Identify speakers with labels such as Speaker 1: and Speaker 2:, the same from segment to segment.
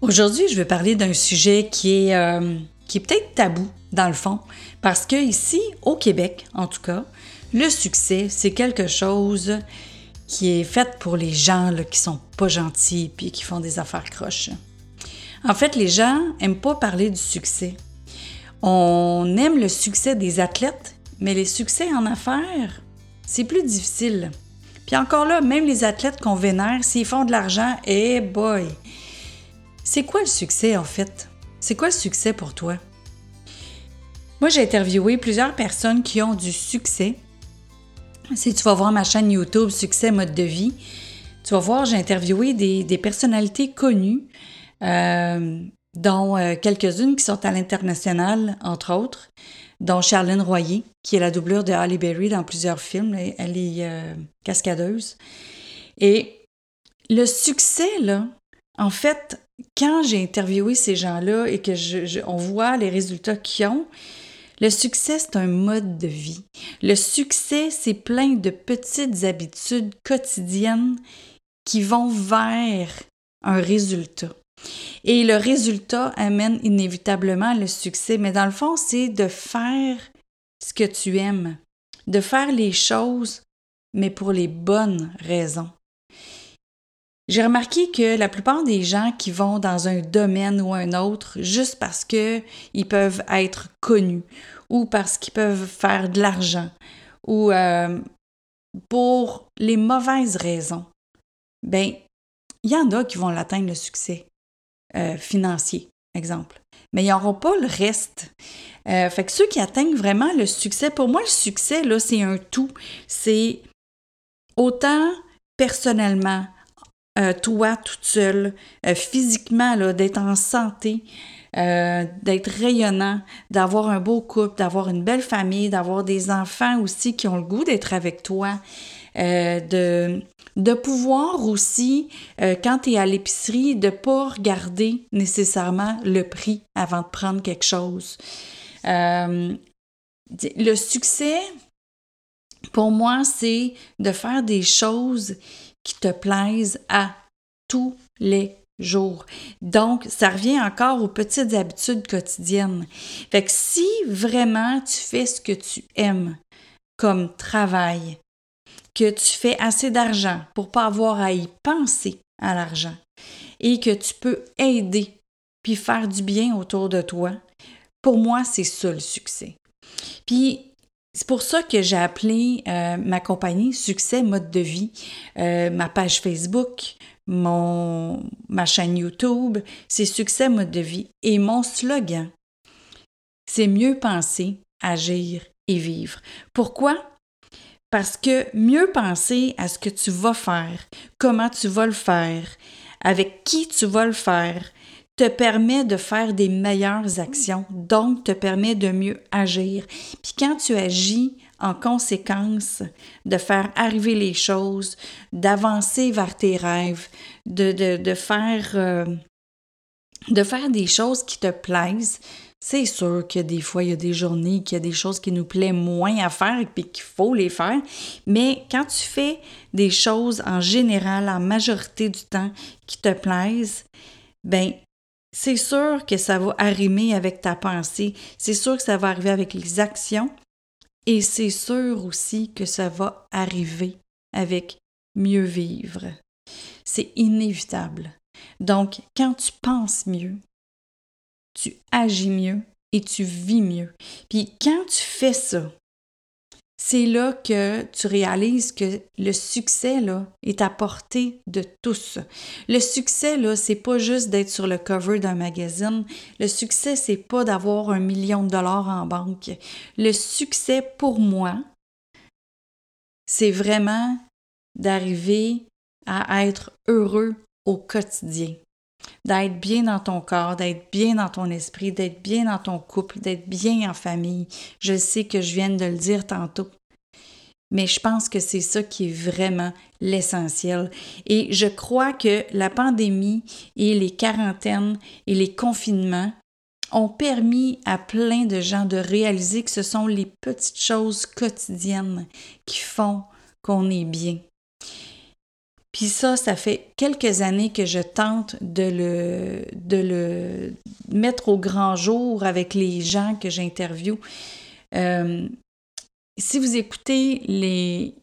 Speaker 1: Aujourd'hui, je veux parler d'un sujet qui est, euh, est peut-être tabou dans le fond, parce que ici, au Québec en tout cas, le succès, c'est quelque chose qui est fait pour les gens là, qui sont pas gentils puis qui font des affaires croches. En fait, les gens aiment pas parler du succès. On aime le succès des athlètes, mais les succès en affaires, c'est plus difficile. Puis encore là, même les athlètes qu'on vénère, s'ils font de l'argent, eh boy, c'est quoi le succès en fait? C'est quoi le succès pour toi? Moi, j'ai interviewé plusieurs personnes qui ont du succès. Si tu vas voir ma chaîne YouTube Succès Mode de vie, tu vas voir, j'ai interviewé des, personnalités connues, euh, dont euh, quelques-unes qui sont à l'international, entre autres, dont Charlène Royer, qui est la doublure de Halle Berry dans plusieurs films. Elle est euh, cascadeuse. Et le succès, là, en fait, quand j'ai interviewé ces gens-là et que je, on voit les résultats qu'ils ont, le succès, c'est un mode de vie. Le succès, c'est plein de petites habitudes quotidiennes qui vont vers un résultat. Et le résultat amène inévitablement le succès, mais dans le fond, c'est de faire ce que tu aimes, de faire les choses, mais pour les bonnes raisons. J'ai remarqué que la plupart des gens qui vont dans un domaine ou un autre juste parce qu'ils peuvent être connus ou parce qu'ils peuvent faire de l'argent ou euh, pour les mauvaises raisons, ben il y en a qui vont l'atteindre le succès euh, financier, exemple. Mais ils n'auront pas le reste. Euh, fait que ceux qui atteignent vraiment le succès, pour moi, le succès, là, c'est un tout. C'est autant personnellement, euh, toi toute seule, euh, physiquement, d'être en santé, euh, d'être rayonnant, d'avoir un beau couple, d'avoir une belle famille, d'avoir des enfants aussi qui ont le goût d'être avec toi, de, de pouvoir aussi, quand tu es à l'épicerie, de ne pas regarder nécessairement le prix avant de prendre quelque chose. le succès, pour moi, c'est de faire des choses qui te plaisent à tous les jours. Donc, ça revient encore aux petites habitudes quotidiennes. Fait que si vraiment tu fais ce que tu aimes comme travail, que tu fais assez d'argent pour pas avoir à y penser à l'argent et que tu peux aider puis faire du bien autour de toi, pour moi, c'est ça le succès. Puis c'est pour ça que j'ai appelé euh, ma compagnie Succès Mode de vie, euh, ma page Facebook, mon, ma chaîne YouTube, c'est Succès Mode de vie. Et mon slogan, c'est mieux penser, agir et vivre. Pourquoi? Parce que mieux penser à ce que tu vas faire, comment tu vas le faire, avec qui tu vas le faire, te permet de faire des meilleures actions, donc te permet de mieux agir. Puis quand tu agis en conséquence, de faire arriver les choses, d'avancer vers tes rêves, de, de, de faire, euh, de faire des choses qui te plaisent, c'est sûr que des fois, il y a des journées, qu'il y a des choses qui nous plaisent moins à faire et qu'il faut les faire. Mais quand tu fais des choses en général, en majorité du temps, qui te plaisent, ben c'est sûr que ça va arrimer avec ta pensée, c'est sûr que ça va arriver avec les actions et c'est sûr aussi que ça va arriver avec mieux vivre. C'est inévitable. Donc, quand tu penses mieux, tu agis mieux et tu vis mieux. Puis quand tu fais ça, c'est là que tu réalises que le succès là, est à portée de tous. Le succès, là, c'est pas juste d'être sur le cover d'un magazine. Le succès, c'est pas d'avoir un million de dollars en banque. Le succès, pour moi, c'est vraiment d'arriver à être heureux au quotidien d'être bien dans ton corps, d'être bien dans ton esprit, d'être bien dans ton couple, d'être bien en famille. Je sais que je viens de le dire tantôt. Mais je pense que c'est ça qui est vraiment l'essentiel. Et je crois que la pandémie et les quarantaines et les confinements ont permis à plein de gens de réaliser que ce sont les petites choses quotidiennes qui font qu'on est bien. Puis ça, ça fait quelques années que je tente de le, mettre au grand jour avec les gens que j'interviewe. Euh, si vous écoutez les,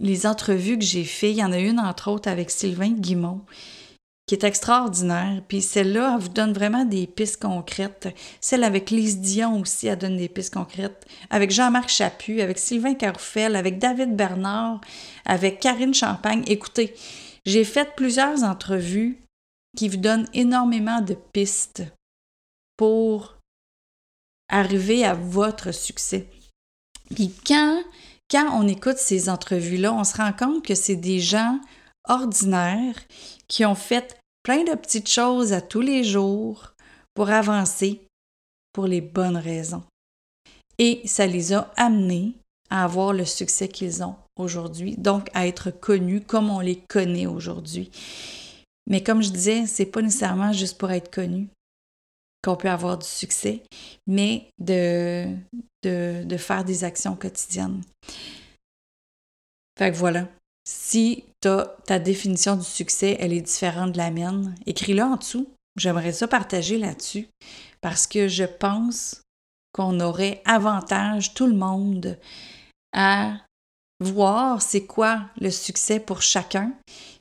Speaker 1: les entrevues que j'ai faites, il y en a une entre autres avec Sylvain Guimont, qui est extraordinaire. Puis celle-là, elle vous donne vraiment des pistes concrètes. Celle avec Lise Dion aussi, elle donne des pistes concrètes. Avec Jean-Marc Chaput, avec Sylvain Caroufel, avec David Bernard, avec Karine Champagne. Écoutez, j'ai fait plusieurs entrevues qui vous donnent énormément de pistes pour arriver à votre succès. Puis quand, quand on écoute ces entrevues-là, on se rend compte que c'est des gens ordinaires qui ont fait plein de petites choses à tous les jours pour avancer pour les bonnes raisons. Et ça les a amenés à avoir le succès qu'ils ont aujourd'hui, donc à être connus comme on les connaît aujourd'hui. Mais comme je disais, c'est pas nécessairement juste pour être connu qu'on peut avoir du succès, mais de, de, de faire des actions quotidiennes. Fait que voilà, si ta définition du succès, elle est différente de la mienne, écris-le en dessous. J'aimerais ça partager là-dessus parce que je pense qu'on aurait avantage tout le monde à voir c'est quoi le succès pour chacun,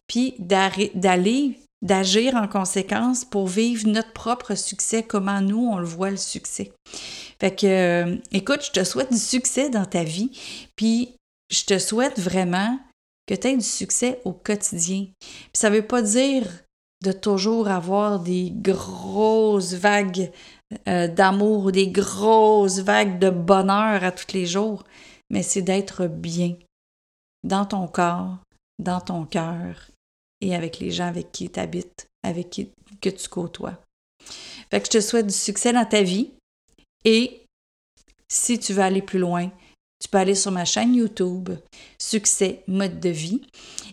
Speaker 1: puis d'aller, d'agir en conséquence pour vivre notre propre succès, comment nous, on le voit le succès. Fait que, euh, écoute, je te souhaite du succès dans ta vie, puis je te souhaite vraiment que tu aies du succès au quotidien. Ça ne veut pas dire de toujours avoir des grosses vagues euh, d'amour ou des grosses vagues de bonheur à tous les jours, mais c'est d'être bien dans ton corps, dans ton cœur et avec les gens avec qui tu habites, avec qui que tu côtoies. Fait que je te souhaite du succès dans ta vie et si tu veux aller plus loin, tu peux aller sur ma chaîne YouTube, Succès Mode de vie.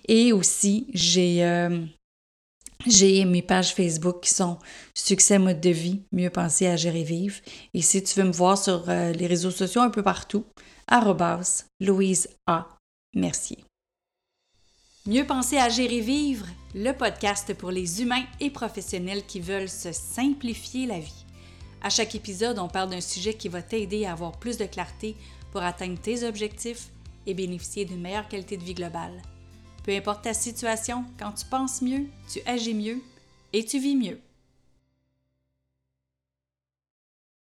Speaker 1: Et aussi, j'ai euh, mes pages Facebook qui sont Succès Mode de vie, Mieux penser, agir et vivre. Et si tu veux me voir sur euh, les réseaux sociaux un peu partout, arrobas Louise A. Mercier. Mieux penser, agir et vivre, le podcast pour les humains et professionnels qui veulent se simplifier la vie. À chaque épisode, on parle d'un sujet qui va t'aider à avoir plus de clarté pour atteindre tes objectifs et bénéficier d'une meilleure qualité de vie globale. Peu importe ta situation, quand tu penses mieux, tu agis mieux et tu vis mieux.